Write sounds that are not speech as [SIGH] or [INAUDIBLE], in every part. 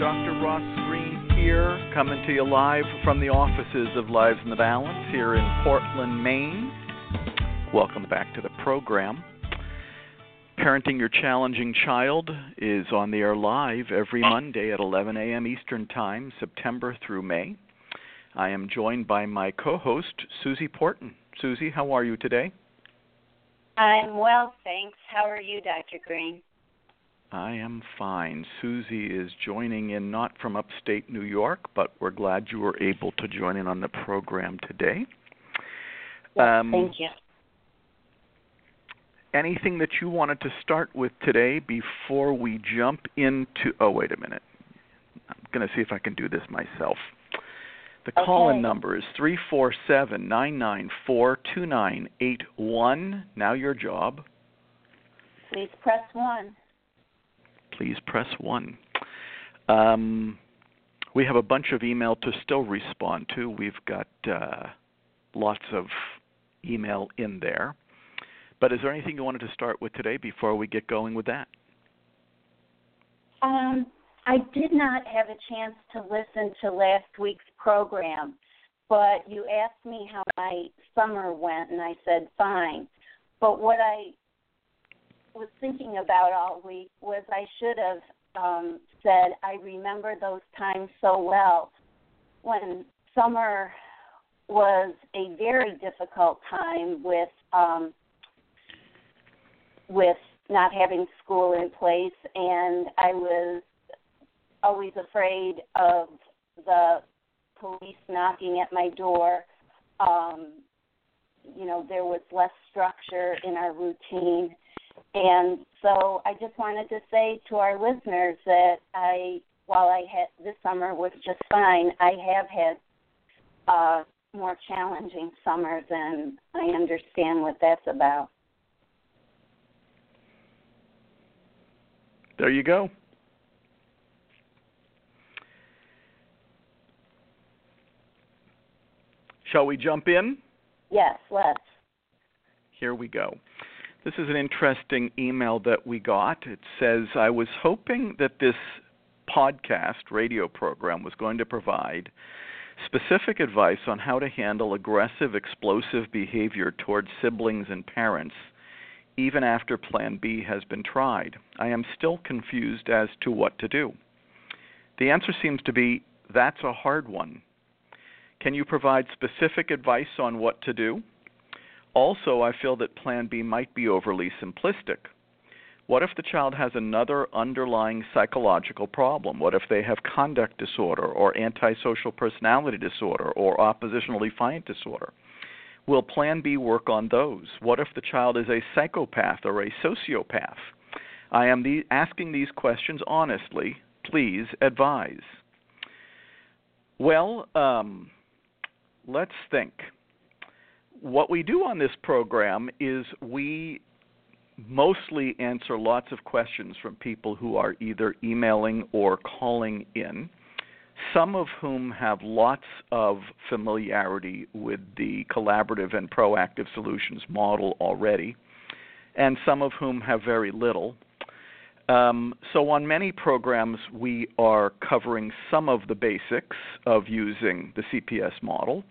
Dr. Ross Greene here, coming to you live from the offices of Lives in the Balance here in Portland, Maine. Welcome back to the program. Parenting Your Challenging Child is on the air live every Monday at 11 a.m. Eastern Time, September through May. I am joined by my co host, Susie Porton. Susie, how are you today? I'm well, thanks. How are you, Dr. Greene? I am fine. Susie is joining in not from upstate New York, but we're glad you were able to join in on the program today. Um, thank you. Anything that you wanted to start with today before we jump into. Oh, wait a minute. I'm going to see if I can do this myself. The call in number is three four seven nine nine four two nine eight one. Now your job. Please press one. Please press one. Um, we have a bunch of email to still respond to. We've got uh, lots of email in there. But is there anything you wanted to start with today before we get going with that? Um, I did not have a chance to listen to last week's program, but you asked me how my summer went, and I said fine. But what I was thinking about all week was I should have um, said I remember those times so well when summer was a very difficult time with um, with not having school in place, and I was always afraid of the police knocking at my door. Um, you know, there was less structure in our routine. And so I just wanted to say to our listeners that I, while I had this summer was just fine, I have had uh, more challenging summers, and I understand what that's about. There you go. Shall we jump in? Yes, let's. Here we go. This is an interesting email that we got. It says, I was hoping that this podcast radio program was going to provide specific advice on how to handle aggressive, explosive behavior towards siblings and parents, even after Plan B has been tried. I am still confused as to what to do. The answer seems to be that's a hard one. Can you provide specific advice on what to do? Also, I feel that Plan B might be overly simplistic. What if the child has another underlying psychological problem? What if they have conduct disorder or antisocial personality disorder or oppositional defiant disorder? Will Plan B work on those? What if the child is a psychopath or a sociopath? I am the, asking these questions honestly. Please advise. Well, um, let's think. What we do on this program is we mostly answer lots of questions from people who are either emailing or calling in, some of whom have lots of familiarity with the collaborative and proactive solutions model already, and some of whom have very little. Um, so, on many programs, we are covering some of the basics of using the CPS model,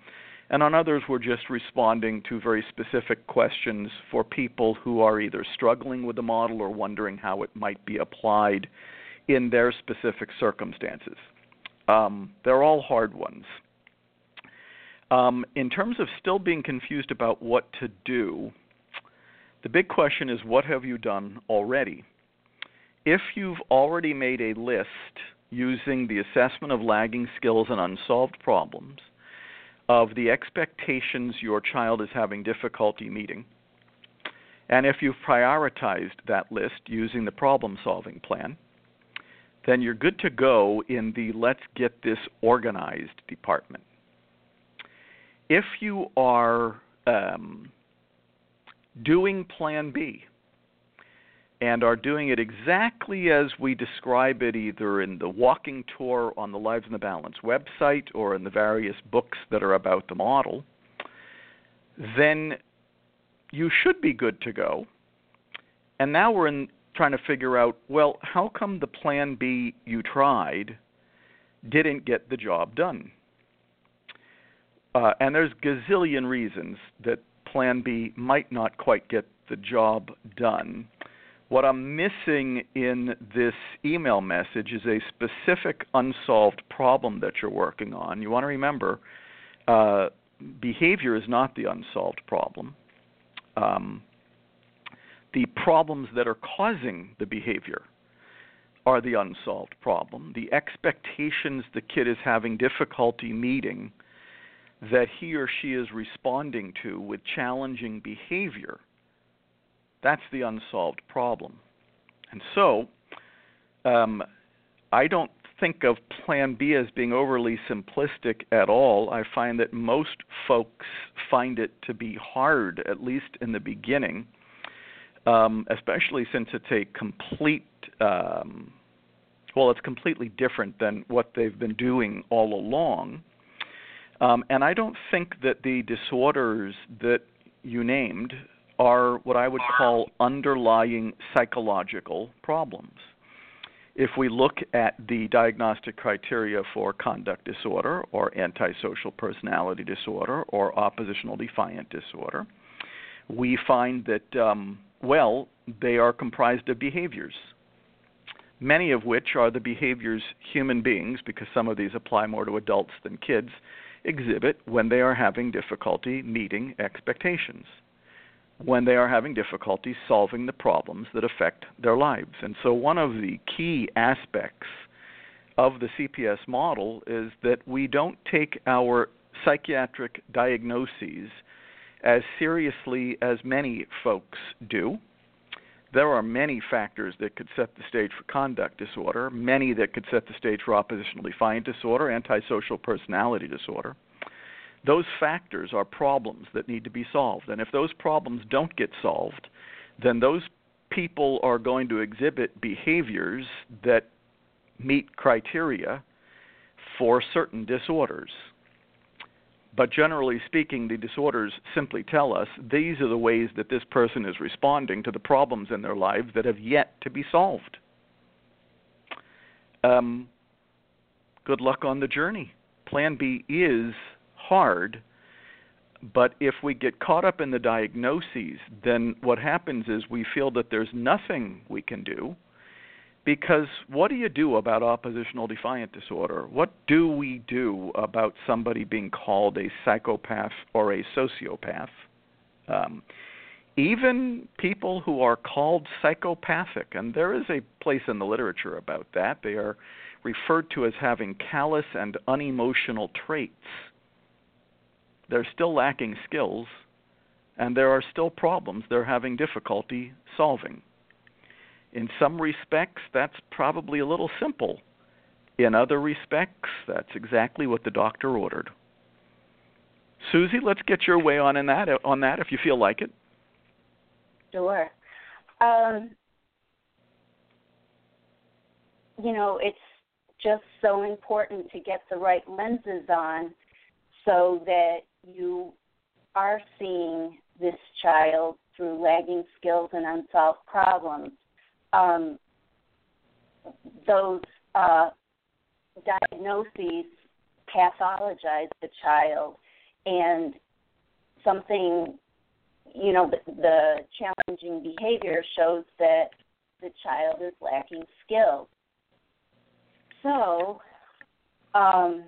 and on others, we're just responding to very specific questions for people who are either struggling with the model or wondering how it might be applied in their specific circumstances. Um, they're all hard ones. Um, in terms of still being confused about what to do, the big question is what have you done already? If you've already made a list using the assessment of lagging skills and unsolved problems of the expectations your child is having difficulty meeting, and if you've prioritized that list using the problem solving plan, then you're good to go in the let's get this organized department. If you are um, doing Plan B, and are doing it exactly as we describe it either in the walking tour on the Lives in the Balance website or in the various books that are about the model, then you should be good to go. And now we're in trying to figure out well, how come the plan B you tried didn't get the job done? Uh, and there's gazillion reasons that plan B might not quite get the job done. What I'm missing in this email message is a specific unsolved problem that you're working on. You want to remember uh, behavior is not the unsolved problem. Um, the problems that are causing the behavior are the unsolved problem. The expectations the kid is having difficulty meeting that he or she is responding to with challenging behavior that's the unsolved problem. And so, um, I don't think of Plan B as being overly simplistic at all. I find that most folks find it to be hard, at least in the beginning, um, especially since it's a complete, um, well, it's completely different than what they've been doing all along. Um, and I don't think that the disorders that you named are what I would call underlying psychological problems. If we look at the diagnostic criteria for conduct disorder or antisocial personality disorder or oppositional defiant disorder, we find that, um, well, they are comprised of behaviors, many of which are the behaviors human beings, because some of these apply more to adults than kids, exhibit when they are having difficulty meeting expectations when they are having difficulty solving the problems that affect their lives. And so, one of the key aspects of the CPS model is that we don't take our psychiatric diagnoses as seriously as many folks do. There are many factors that could set the stage for conduct disorder, many that could set the stage for oppositional defiant disorder, antisocial personality disorder those factors are problems that need to be solved. And if those problems don't get solved, then those people are going to exhibit behaviors that meet criteria for certain disorders. But generally speaking, the disorders simply tell us these are the ways that this person is responding to the problems in their lives that have yet to be solved. Um, good luck on the journey. Plan B is hard. But if we get caught up in the diagnoses, then what happens is we feel that there's nothing we can do. Because what do you do about oppositional defiant disorder? What do we do about somebody being called a psychopath or a sociopath? Um, even people who are called psychopathic, and there is a place in the literature about that, they are referred to as having callous and unemotional traits they're still lacking skills, and there are still problems they're having difficulty solving. In some respects, that's probably a little simple. In other respects, that's exactly what the doctor ordered. Susie, let's get your way on in that on that if you feel like it. Sure. Um, you know, it's just so important to get the right lenses on so that you are seeing this child through lagging skills and unsolved problems. Um, those uh, diagnoses pathologize the child, and something, you know, the, the challenging behavior shows that the child is lacking skills. So, um,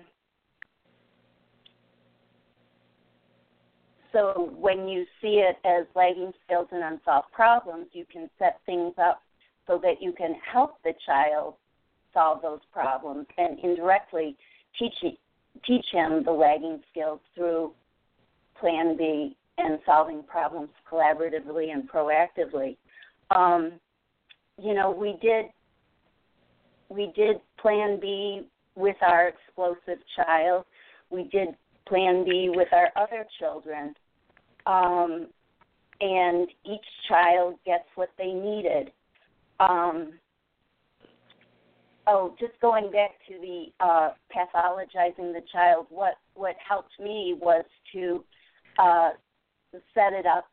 so when you see it as lagging skills and unsolved problems, you can set things up so that you can help the child solve those problems and indirectly teach teach him the lagging skills through Plan B and solving problems collaboratively and proactively. Um, you know, we did we did Plan B with our explosive child. We did Plan B with our other children. Um, and each child gets what they needed. Um, oh, just going back to the uh, pathologizing the child, what what helped me was to uh, set it up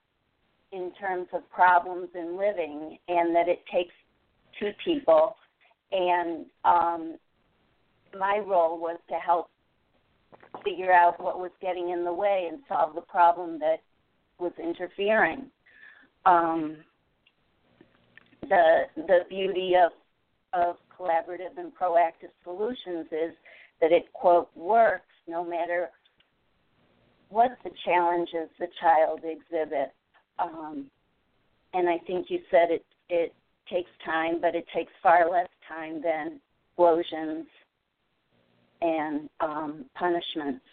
in terms of problems in living, and that it takes two people, and um, my role was to help figure out what was getting in the way and solve the problem that was interfering. Um, the the beauty of of collaborative and proactive solutions is that it quote works no matter what the challenges the child exhibits. Um, and I think you said it it takes time, but it takes far less time than explosions and um, punishments.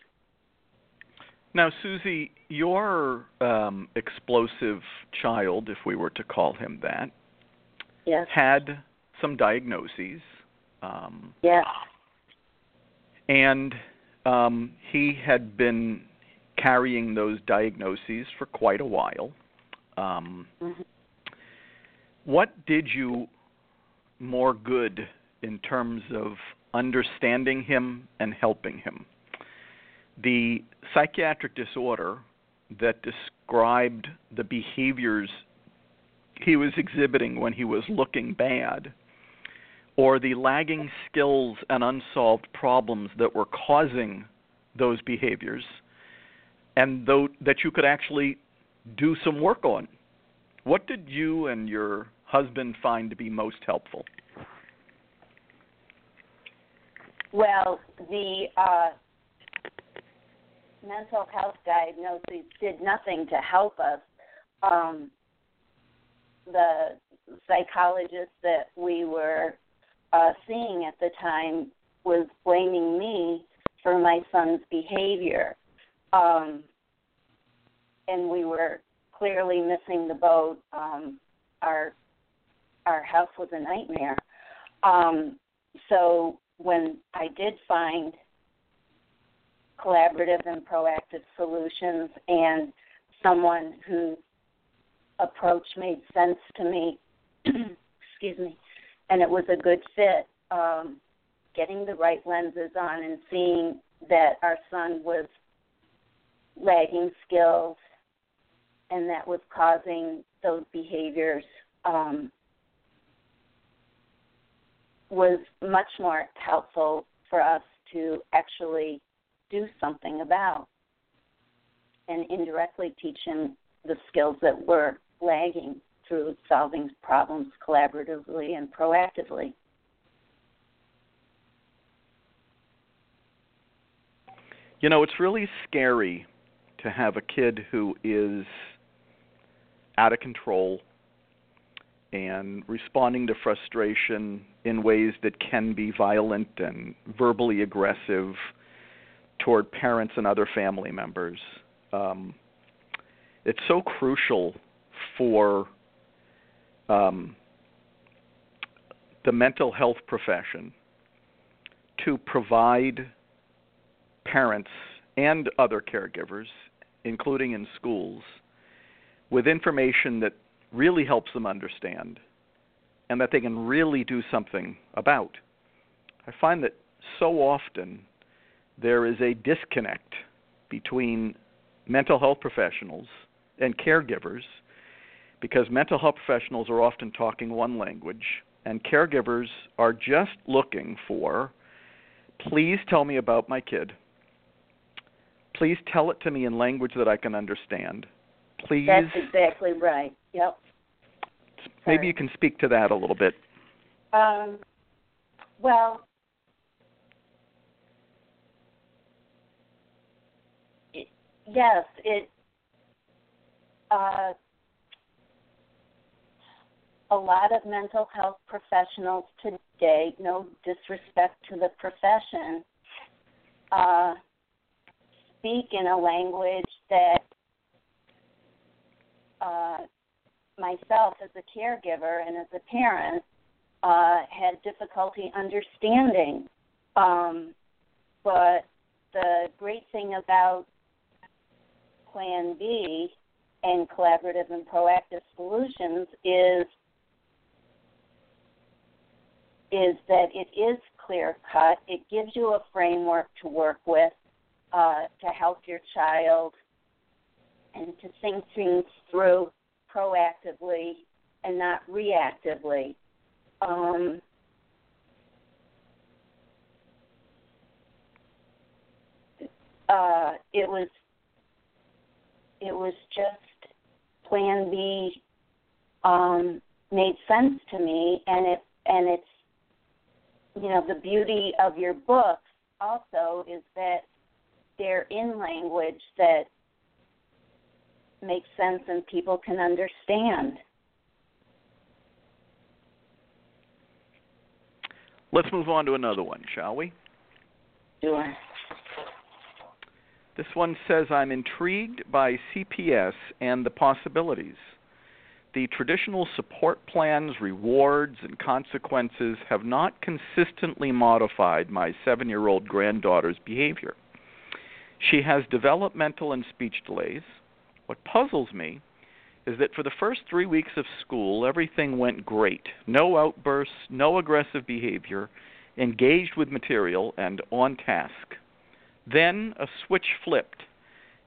Now, Susie, your um, explosive child, if we were to call him that, yes. had some diagnoses. Um, yes. And um, he had been carrying those diagnoses for quite a while. Um, mm-hmm. What did you more good in terms of understanding him and helping him? The psychiatric disorder that described the behaviors he was exhibiting when he was looking bad, or the lagging skills and unsolved problems that were causing those behaviors, and though, that you could actually do some work on. What did you and your husband find to be most helpful? Well, the uh, mental health diagnosis did nothing to help us. Um, the psychologist that we were uh, seeing at the time was blaming me for my son's behavior. Um, and we were clearly missing the boat. Um, our our house was a nightmare. Um, so when I did find collaborative and proactive solutions and someone whose approach made sense to me, [CLEARS THROAT] excuse me, and it was a good fit, um, getting the right lenses on and seeing that our son was lagging skills and that was causing those behaviors um, was much more helpful for us to actually do something about and indirectly teach him the skills that were lagging through solving problems collaboratively and proactively. You know, it's really scary to have a kid who is out of control and responding to frustration in ways that can be violent and verbally aggressive toward parents and other family members. Um, it's so crucial for um, the mental health profession to provide parents and other caregivers, including in schools, with information that really helps them understand and that they can really do something about. I find that so often there is a disconnect between mental health professionals and caregivers because mental health professionals are often talking one language and caregivers are just looking for please tell me about my kid. Please tell it to me in language that I can understand. Please That's exactly right. Yep. Maybe Sorry. you can speak to that a little bit. Um, well, yes, it uh, a lot of mental health professionals today, no disrespect to the profession, uh, speak in a language that uh, myself as a caregiver and as a parent uh, had difficulty understanding. Um, but the great thing about Plan B and collaborative and proactive solutions is is that it is clear cut. It gives you a framework to work with uh, to help your child and to think things through proactively and not reactively. Um, uh, it was it was just Plan B um, made sense to me, and it and it's you know the beauty of your books also is that they're in language that makes sense and people can understand. Let's move on to another one, shall we? Sure. This one says I'm intrigued by CPS and the possibilities. The traditional support plans, rewards, and consequences have not consistently modified my seven year old granddaughter's behavior. She has developmental and speech delays. What puzzles me is that for the first three weeks of school, everything went great. No outbursts, no aggressive behavior, engaged with material, and on task. Then a switch flipped,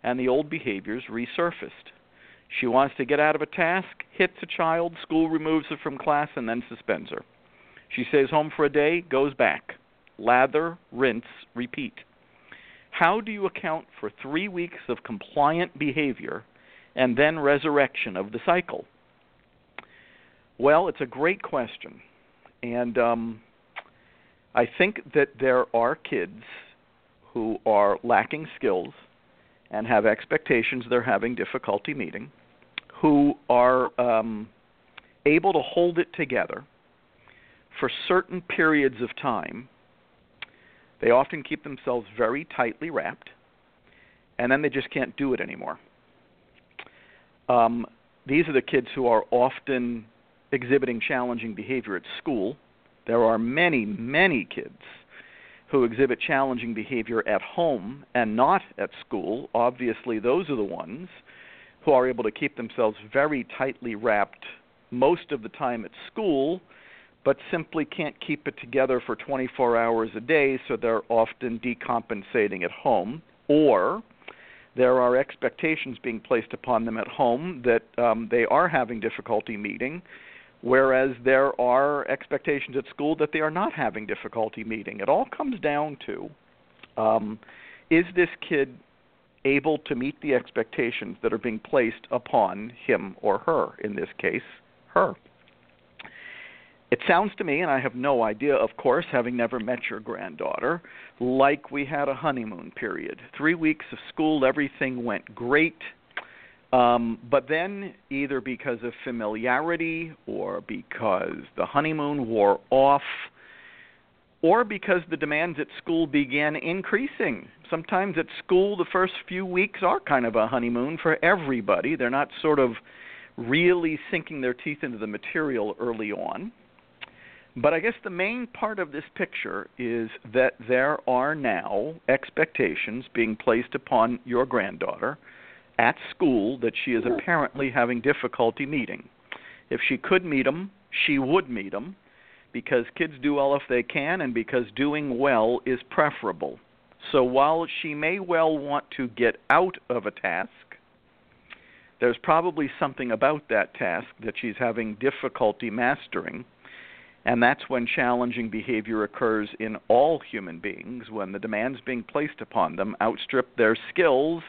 and the old behaviors resurfaced. She wants to get out of a task, hits a child, school removes her from class, and then suspends her. She stays home for a day, goes back. Lather, rinse, repeat. How do you account for three weeks of compliant behavior and then resurrection of the cycle? Well, it's a great question. And um, I think that there are kids who are lacking skills and have expectations they're having difficulty meeting, who are um, able to hold it together for certain periods of time. They often keep themselves very tightly wrapped, and then they just can't do it anymore. Um, these are the kids who are often exhibiting challenging behavior at school. There are many, many kids who exhibit challenging behavior at home and not at school. Obviously, those are the ones who are able to keep themselves very tightly wrapped most of the time at school, but simply can't keep it together for 24 hours a day, so they're often decompensating at home. Or there are expectations being placed upon them at home that um, they are having difficulty meeting, whereas there are expectations at school that they are not having difficulty meeting. It all comes down to um, is this kid able to meet the expectations that are being placed upon him or her, in this case, her? It sounds to me, and I have no idea, of course, having never met your granddaughter, like we had a honeymoon period. Three weeks of school, everything went great. Um, but then, either because of familiarity or because the honeymoon wore off, or because the demands at school began increasing. Sometimes at school, the first few weeks are kind of a honeymoon for everybody. They're not sort of really sinking their teeth into the material early on. But I guess the main part of this picture is that there are now expectations being placed upon your granddaughter at school that she is apparently having difficulty meeting. If she could meet them, she would meet them because kids do well if they can and because doing well is preferable. So while she may well want to get out of a task, there's probably something about that task that she's having difficulty mastering and that's when challenging behavior occurs in all human beings, when the demands being placed upon them outstrip their skills,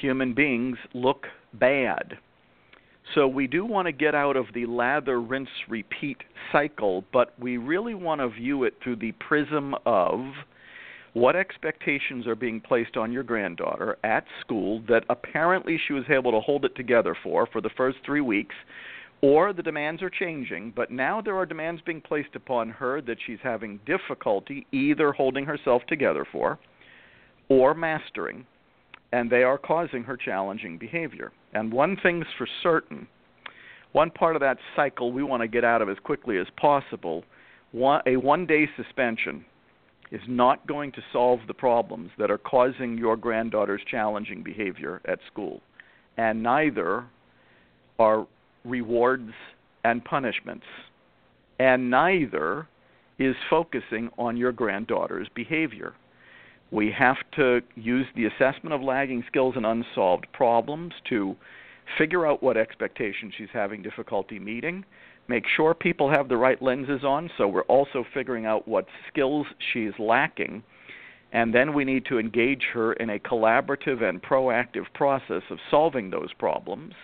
human beings look bad. So we do want to get out of the lather, rinse, repeat cycle, but we really want to view it through the prism of what expectations are being placed on your granddaughter at school that apparently she was able to hold it together for for the first 3 weeks or the demands are changing but now there are demands being placed upon her that she's having difficulty either holding herself together for or mastering and they are causing her challenging behavior and one thing's for certain one part of that cycle we want to get out of as quickly as possible one, a one day suspension is not going to solve the problems that are causing your granddaughter's challenging behavior at school. And neither are rewards and punishments. And neither is focusing on your granddaughter's behavior. We have to use the assessment of lagging skills and unsolved problems to figure out what expectations she's having difficulty meeting make sure people have the right lenses on so we're also figuring out what skills she's lacking and then we need to engage her in a collaborative and proactive process of solving those problems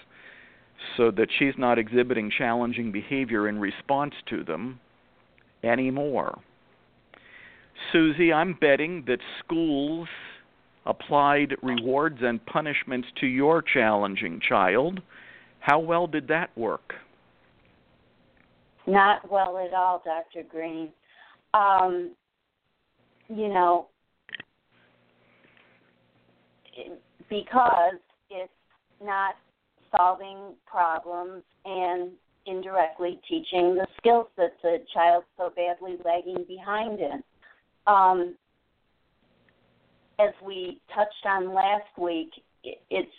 so that she's not exhibiting challenging behavior in response to them anymore. Susie, I'm betting that schools applied rewards and punishments to your challenging child. How well did that work? Not well at all, Dr. Greene. Um, you know, because it's not solving problems and indirectly teaching the skills that the child's so badly lagging behind in. Um, as we touched on last week, it's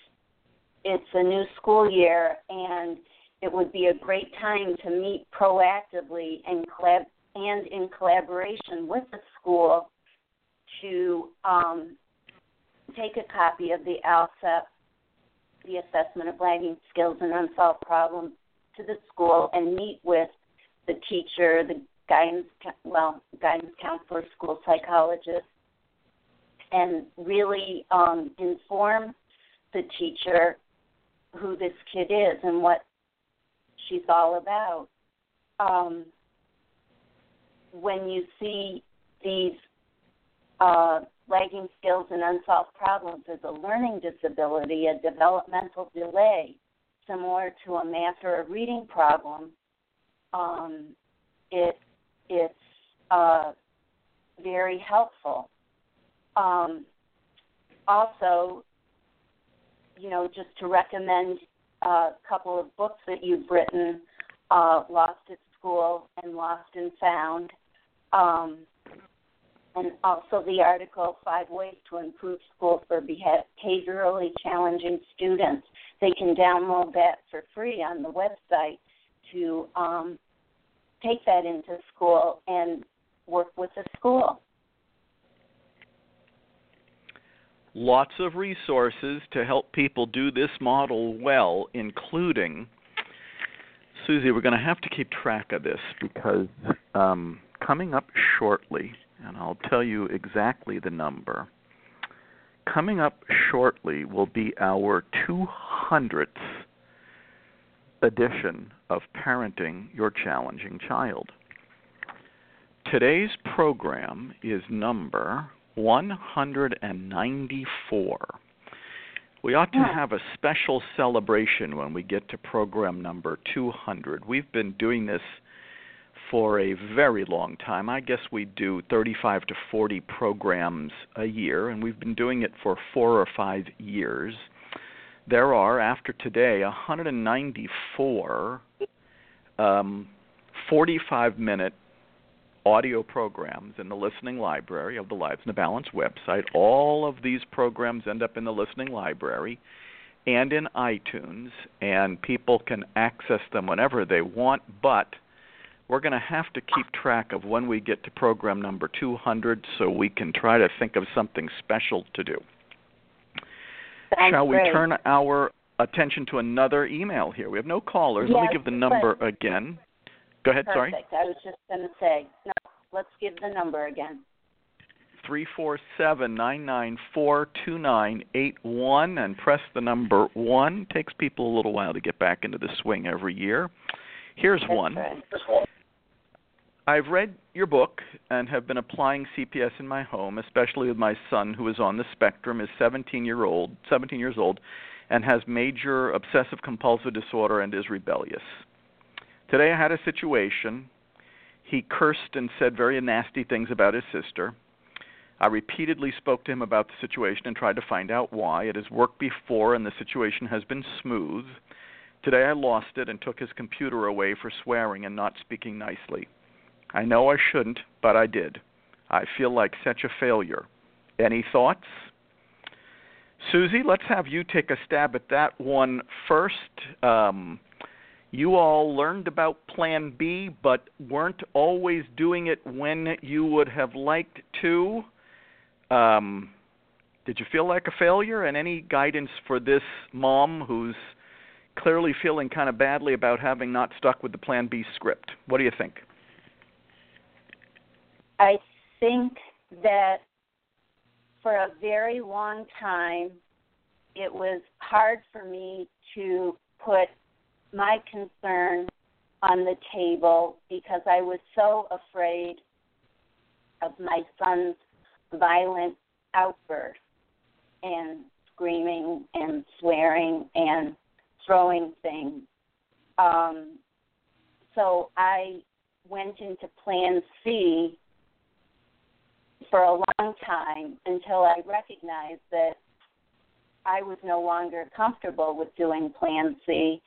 it's a new school year and it would be a great time to meet proactively and collab- and in collaboration with the school to um, take a copy of the ALSUP, the Assessment of Lagging Skills and Unsolved Problems, to the school and meet with the teacher, the guidance, well, guidance counselor, school psychologist, and really um, inform the teacher who this kid is and what she's all about. Um, when you see these uh, lagging skills and unsolved problems as a learning disability, a developmental delay, similar to a math or a reading problem, um, it it's uh, very helpful. Um, also, you know, just to recommend a couple of books that you've written, uh, Lost at School and Lost and Found, um, and also the article Five Ways to Improve School for Behaviorally Challenging Students. They can download that for free on the website to um, take that into school and work with the school. lots of resources to help people do this model well, including Susie. We're going to have to keep track of this because um, coming up shortly, and I'll tell you exactly the number. Coming up shortly will be our 200th edition of Parenting Your Challenging Child. Today's program is number 194. We ought to have a special celebration when we get to program number 200. We've been doing this for a very long time. I guess we do 35 to 40 programs a year, and we've been doing it for four or five years. There are, after today, 194 um, 45 minute audio programs in the listening library of the Lives in the Balance website. All of these programs end up in the listening library and in iTunes, and people can access them whenever they want, but we're going to have to keep track of when we get to program number 200 so we can try to think of something special to do. [LAUGHS] Shall we great. turn our attention to another email here? We have no callers. Let me give the number but- again. Go ahead, sorry. Perfect. I was just going to say, no, let's give the number again. three four seven nine nine four two nine eight one and press the number one. Takes people a little while to get back into the swing every year. Here's That's one. right. I've read your book and have been applying CPS in my home, especially with my son who is on the spectrum, is 17 year old, 17 years old, and has major obsessive compulsive disorder and is rebellious. Today I had a situation. He cursed and said very nasty things about his sister. I repeatedly spoke to him about the situation and tried to find out why. It has worked before and the situation has been smooth. Today I lost it and took his computer away for swearing and not speaking nicely. I know I shouldn't, but I did. I feel like such a failure. Any thoughts? Susie, let's have you take a stab at that one first. Um, you all learned about Plan B, but weren't always doing it when you would have liked to. Um, did you feel like a failure? And any guidance for this mom who's clearly feeling kind of badly about having not stuck with the Plan B script? What do you think? I think that for a very long time, it was hard for me to put my concern on the table because I was so afraid of my son's violent outbursts and screaming and swearing and throwing things. Um, so I went into Plan C for a long time until I recognized that I was no longer comfortable with doing Plan C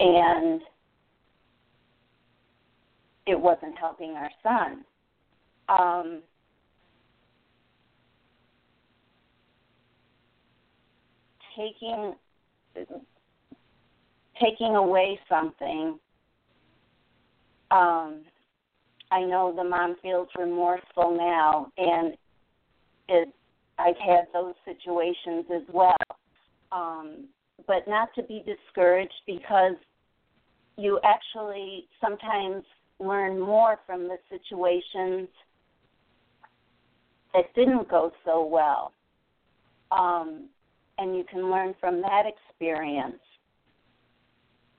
and it wasn't helping our son. Um, taking taking away something um, I know the mom feels remorseful now, and it, I've had those situations as well. Um, but not to be discouraged because you actually sometimes learn more from the situations that didn't go so well. Um, and you can learn from that experience.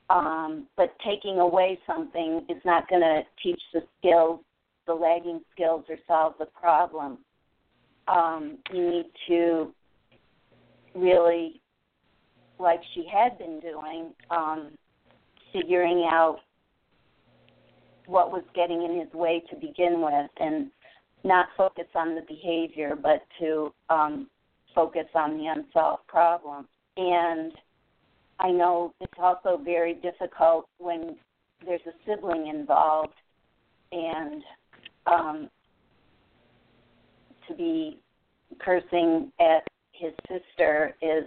Um, but taking away something is not going to teach the skills, the lagging skills, or solve the problem. Um, you need to really, like she had been doing, um, figuring out what was getting in his way to begin with and not focus on the behavior, but to um, focus on the unsolved problem. And I know it's also very difficult when there's a sibling involved, and um, to be cursing at his sister is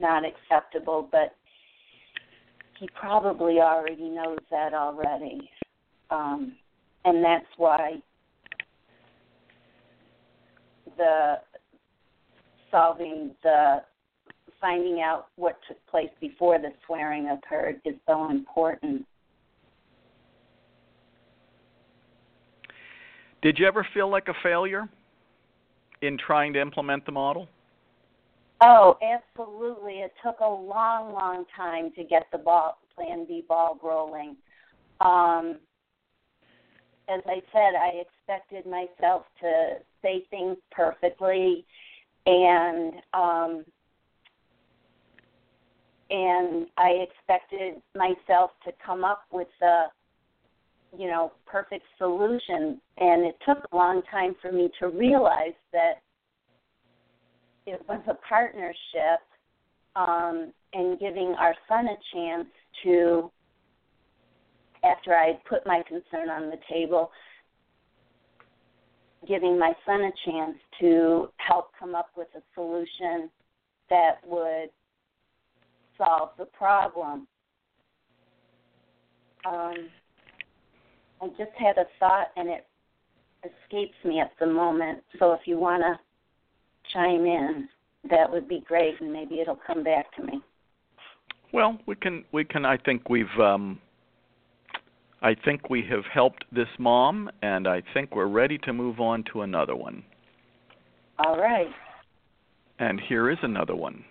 not acceptable, but he probably already knows that already. Um, and that's why the solving the finding out what took place before the swearing occurred is so important. Did you ever feel like a failure in trying to implement the model? Oh, absolutely. It took a long, long time to get the ball, Plan B ball rolling. Um, as I said, I expected myself to say things perfectly, and um, and I expected myself to come up with the you know perfect solution. And it took a long time for me to realize that it was a partnership um, and giving our son a chance to after I put my concern on the table giving my son a chance to help come up with a solution that would solve the problem. Um, I just had a thought and it escapes me at the moment. So if you want to chime in, that would be great, and maybe it'll come back to me. Well, we can. We can. I think we've. Um, I think we have helped this mom, and I think we're ready to move on to another one. All right. And here is another one.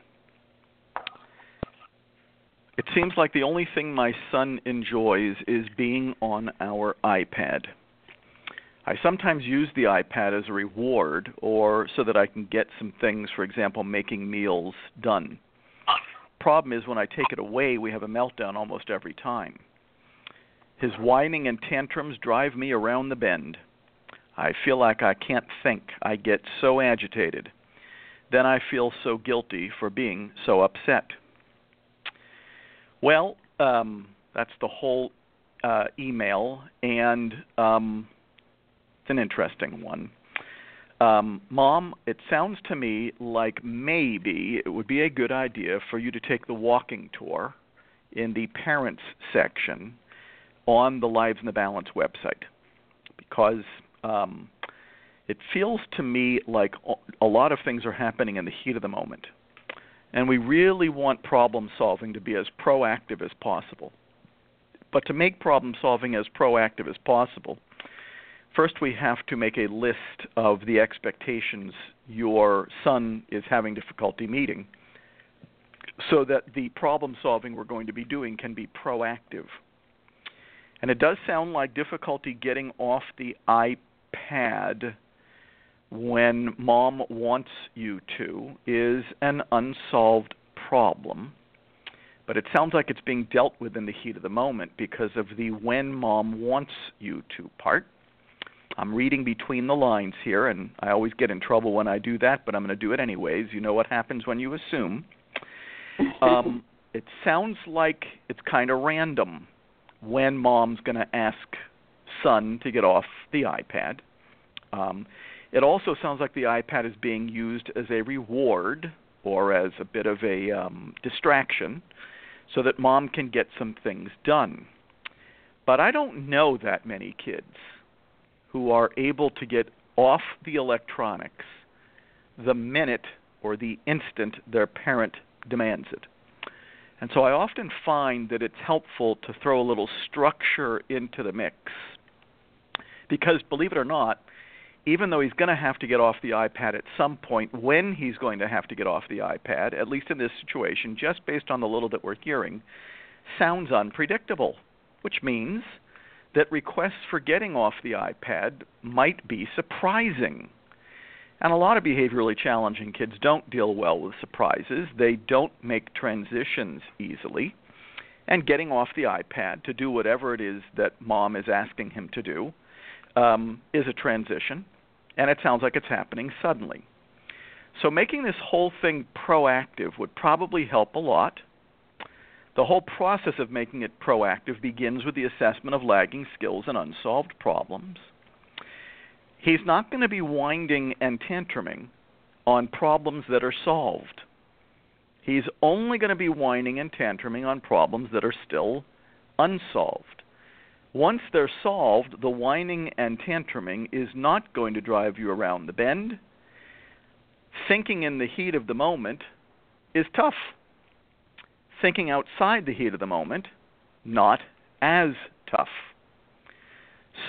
It seems like the only thing my son enjoys is being on our iPad. I sometimes use the iPad as a reward or so that I can get some things, for example, making meals done. Problem is, when I take it away, we have a meltdown almost every time. His whining and tantrums drive me around the bend. I feel like I can't think. I get so agitated. Then I feel so guilty for being so upset. Well, um, that's the whole uh, email, and um, it's an interesting one. Um, Mom, it sounds to me like maybe it would be a good idea for you to take the walking tour in the parents section on the Lives in the Balance website because um, it feels to me like a lot of things are happening in the heat of the moment. And we really want problem solving to be as proactive as possible. But to make problem solving as proactive as possible, first we have to make a list of the expectations your son is having difficulty meeting so that the problem solving we're going to be doing can be proactive. And it does sound like difficulty getting off the iPad when mom wants you to is an unsolved problem. But it sounds like it's being dealt with in the heat of the moment because of the when mom wants you to part. I'm reading between the lines here, and I always get in trouble when I do that, but I'm going to do it anyways. You know what happens when you assume. Um, [LAUGHS] it sounds like it's kind of random when mom's going to ask son to get off the iPad. Um, it also sounds like the iPad is being used as a reward or as a bit of a um, distraction so that mom can get some things done. But I don't know that many kids who are able to get off the electronics the minute or the instant their parent demands it. And so I often find that it's helpful to throw a little structure into the mix. Because believe it or not, even though he's going to have to get off the iPad at some point, when he's going to have to get off the iPad, at least in this situation, just based on the little that we're hearing, sounds unpredictable, which means that requests for getting off the iPad might be surprising. And a lot of behaviorally challenging kids don't deal well with surprises. They don't make transitions easily. And getting off the iPad to do whatever it is that mom is asking him to do um, is a transition. And it sounds like it's happening suddenly. So making this whole thing proactive would probably help a lot. The whole process of making it proactive begins with the assessment of lagging skills and unsolved problems he's not going to be winding and tantruming on problems that are solved. He's only going to be whining and tantruming on problems that are still unsolved. Once they're solved, the whining and tantruming is not going to drive you around the bend. Thinking in the heat of the moment is tough. Thinking outside the heat of the moment, not as tough.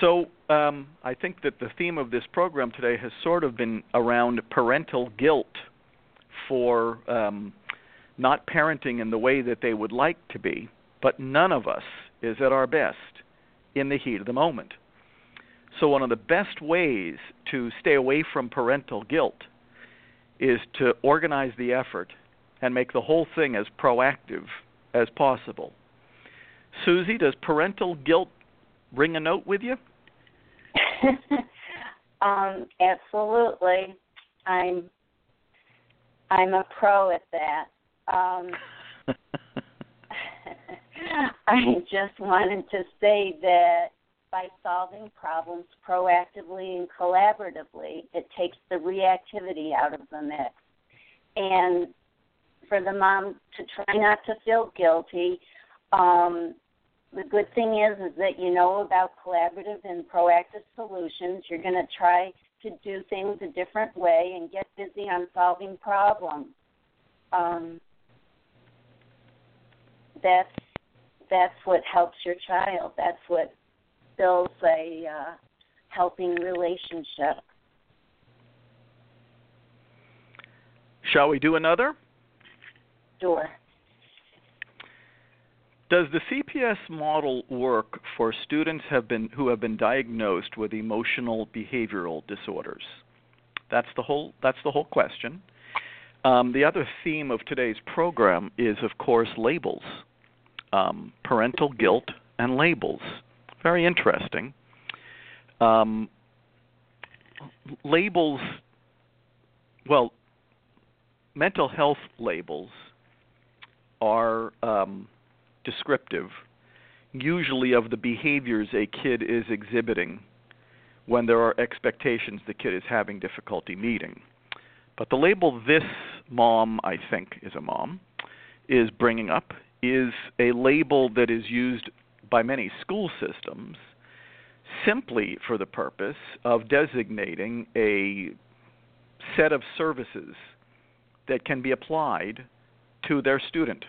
So um, I think that the theme of this program today has sort of been around parental guilt for um, not parenting in the way that they would like to be, but none of us is at our best in the heat of the moment. So, one of the best ways to stay away from parental guilt is to organize the effort and make the whole thing as proactive as possible. Susie, does parental guilt ring a note with you? [LAUGHS] um, absolutely. I'm I'm a pro at that. Um, [LAUGHS] I just wanted to say that by solving problems proactively and collaboratively, it takes the reactivity out of the mix. And for the mom to try not to feel guilty, um, the good thing is is that you know about collaborative and proactive solutions. You're going to try to do things a different way and get busy on solving problems. Um, that's that's what helps your child. That's what builds a uh, helping relationship. Shall we do another? Sure. Does the CPS model work for students have been who have been diagnosed with emotional behavioral disorders? That's the whole that's the whole question. Um, the other theme of today's program is, of course, labels, um, parental guilt and labels. Very interesting. Um, labels, well, mental health labels are um, descriptive, usually of the behaviors a kid is exhibiting when there are expectations the kid is having difficulty meeting. But the label this mom, I think, is a mom, is bringing up is a label that is used by many school systems simply for the purpose of designating a set of services that can be applied to their student.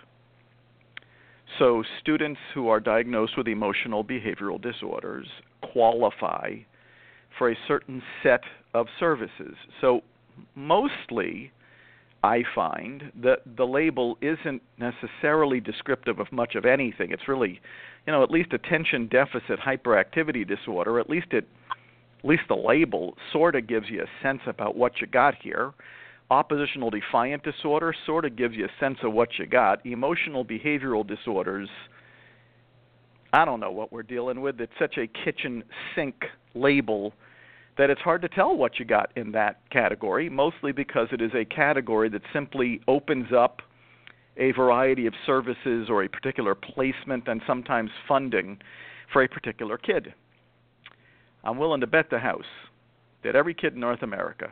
So, students who are diagnosed with emotional behavioral disorders qualify for a certain set of services. So, mostly, I find that the label isn't necessarily descriptive of much of anything. It's really, you know, at least attention deficit hyperactivity disorder, at least it at least the label sort of gives you a sense about what you got here. Oppositional defiant disorder sort of gives you a sense of what you got. Emotional behavioral disorders I don't know what we're dealing with. It's such a kitchen sink label that it's hard to tell what you got in that category, mostly because it is a category that simply opens up a variety of services or a particular placement and sometimes funding for a particular kid. I'm willing to bet the house that every kid in North America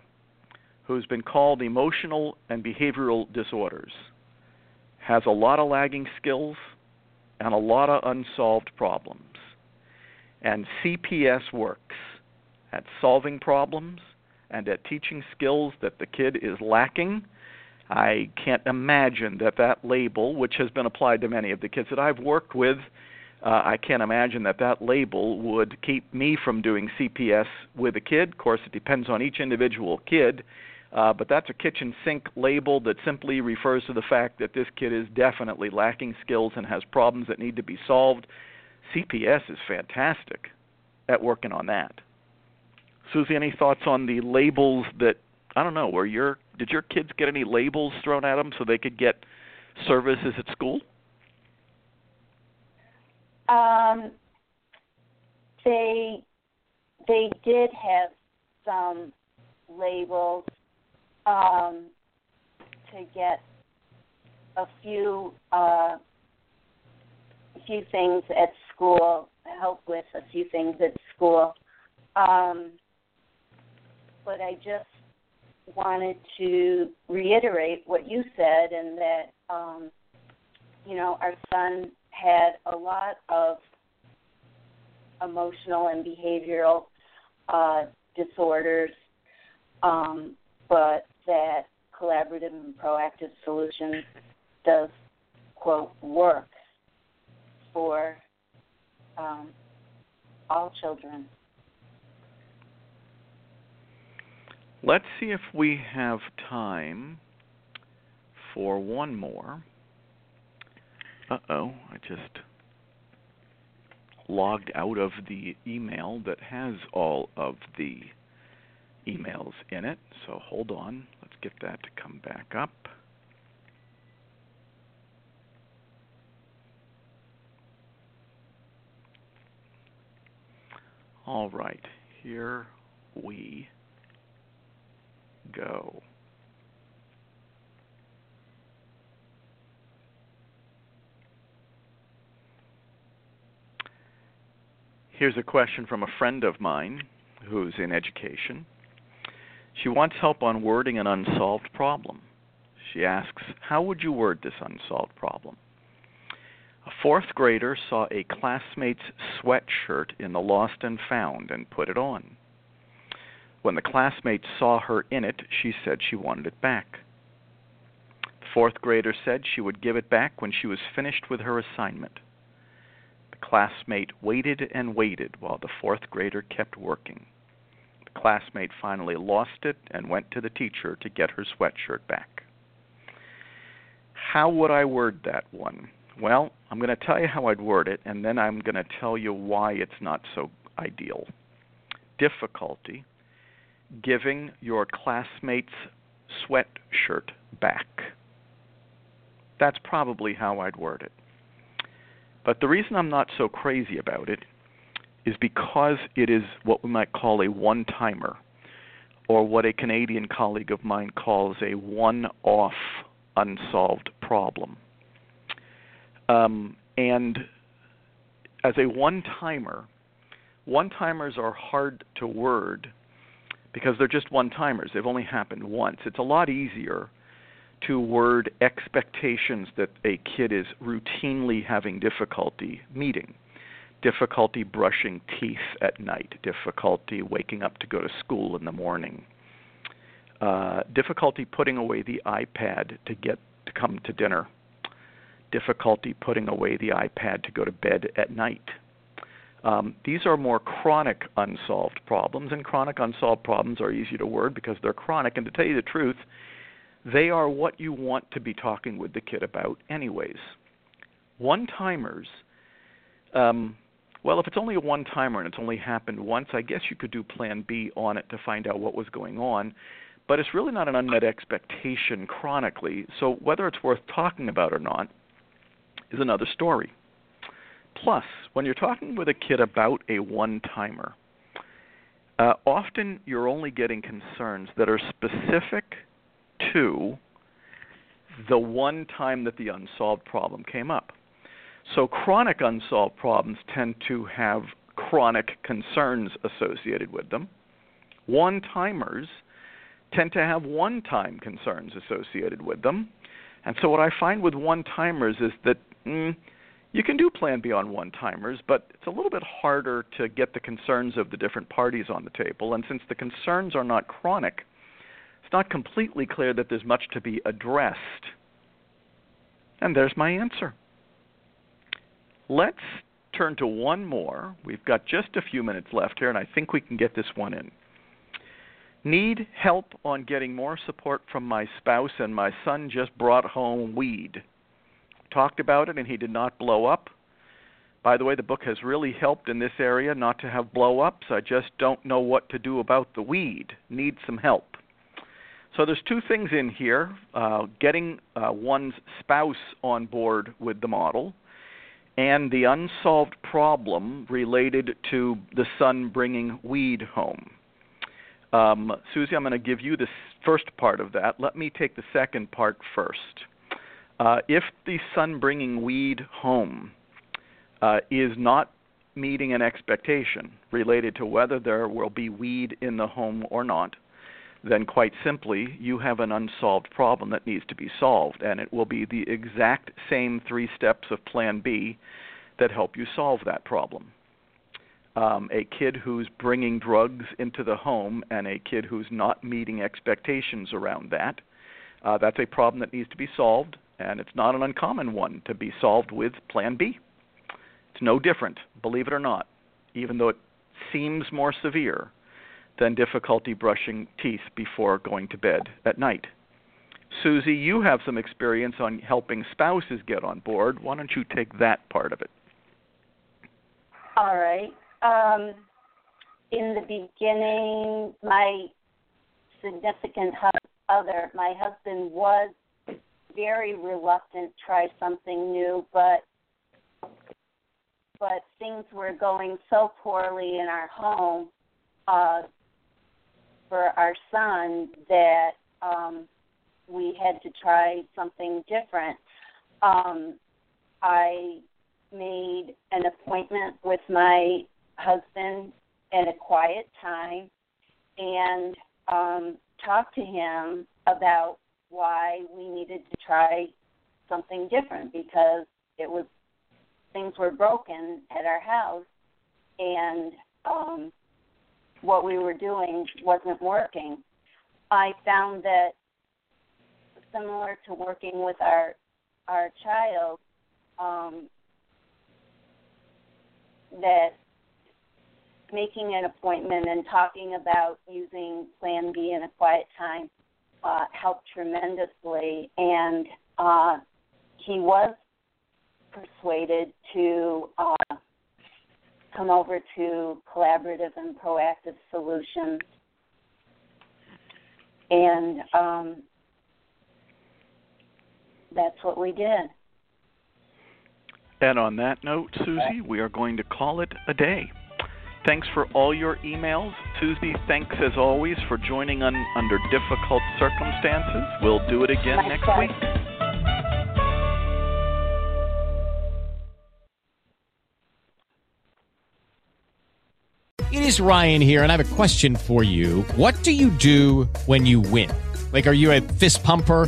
who's been called emotional and behavioral disorders has a lot of lagging skills and a lot of unsolved problems. And CPS works at solving problems and at teaching skills that the kid is lacking. I can't imagine that that label, which has been applied to many of the kids that I've worked with, uh, I can't imagine that that label would keep me from doing CPS with a kid. Of course, it depends on each individual kid, uh, but that's a kitchen sink label that simply refers to the fact that this kid is definitely lacking skills and has problems that need to be solved. CPS is fantastic at working on that. Susie, any thoughts on the labels that I don't know? Were your did your kids get any labels thrown at them so they could get services at school? Um, they they did have some labels um, to get a few uh, a few things at school, help with a few things at school. Um, but I just wanted to reiterate what you said, and that um, you know our son had a lot of emotional and behavioral uh, disorders, um, but that collaborative and proactive solutions does quote work for um, all children. Let's see if we have time for one more. Uh oh, I just logged out of the email that has all of the emails in it. So hold on, let's get that to come back up. All right, here we go. Here's a question from a friend of mine who's in education. She wants help on wording an unsolved problem. She asks, How would you word this unsolved problem? A fourth grader saw a classmate's sweatshirt in the lost and found and put it on. When the classmate saw her in it, she said she wanted it back. The fourth grader said she would give it back when she was finished with her assignment. The classmate waited and waited while the fourth grader kept working. The classmate finally lost it and went to the teacher to get her sweatshirt back. How would I word that one? Well, I'm going to tell you how I'd word it, and then I'm going to tell you why it's not so ideal. Difficulty giving your classmate's sweatshirt back. That's probably how I'd word it. But the reason I'm not so crazy about it is because it is what we might call a one timer, or what a Canadian colleague of mine calls a one off unsolved problem. Um, and as a one timer, one timers are hard to word because they're just one timers. They've only happened once. It's a lot easier to word expectations that a kid is routinely having difficulty meeting. Difficulty brushing teeth at night, difficulty waking up to go to school in the morning, uh, difficulty putting away the iPad to get to come to dinner, difficulty putting away the iPad to go to bed at night. Um, these are more chronic unsolved problems, and chronic unsolved problems are easy to word because they're chronic. And to tell you the truth, they are what you want to be talking with the kid about, anyways. One timers, um, well, if it's only a one timer and it's only happened once, I guess you could do plan B on it to find out what was going on. But it's really not an unmet expectation chronically, so whether it's worth talking about or not is another story. Plus, when you're talking with a kid about a one timer, uh, often you're only getting concerns that are specific to the one time that the unsolved problem came up. So, chronic unsolved problems tend to have chronic concerns associated with them. One timers tend to have one time concerns associated with them. And so, what I find with one timers is that mm, you can do Plan B on one timers, but it's a little bit harder to get the concerns of the different parties on the table. And since the concerns are not chronic, it's not completely clear that there's much to be addressed. And there's my answer. Let's turn to one more. We've got just a few minutes left here, and I think we can get this one in. Need help on getting more support from my spouse, and my son just brought home weed talked about it and he did not blow up. By the way, the book has really helped in this area not to have blow ups. I just don't know what to do about the weed. Need some help. So there's two things in here: uh, getting uh, one's spouse on board with the model, and the unsolved problem related to the son bringing weed home. Um, Susie, I'm going to give you the first part of that. Let me take the second part first. Uh, if the son bringing weed home uh, is not meeting an expectation related to whether there will be weed in the home or not, then quite simply, you have an unsolved problem that needs to be solved. And it will be the exact same three steps of Plan B that help you solve that problem. Um, a kid who's bringing drugs into the home and a kid who's not meeting expectations around that, uh, that's a problem that needs to be solved and it's not an uncommon one to be solved with Plan B. It's no different, believe it or not, even though it seems more severe than difficulty brushing teeth before going to bed at night. Susie, you have some experience on helping spouses get on board. Why don't you take that part of it? All right. Um, in the beginning, my significant other, my husband was very reluctant to try something new, but but things were going so poorly in our home uh, for our son that um, we had to try something different. Um, I made an appointment with my husband at a quiet time and um, talked to him about why we needed to try something different because it was things were broken at our house and um what we were doing wasn't working. I found that similar to working with our our child, um, that making an appointment and talking about using Plan B in a quiet time uh, helped tremendously, and uh, he was persuaded to uh, come over to collaborative and proactive solutions. And um, that's what we did. And on that note, Susie, we are going to call it a day. Thanks for all your emails. Susie, thanks as always for joining on under difficult circumstances. We'll do it again My next pleasure. week. It is Ryan here, and I have a question for you. What do you do when you win? Like, are you a fist pumper?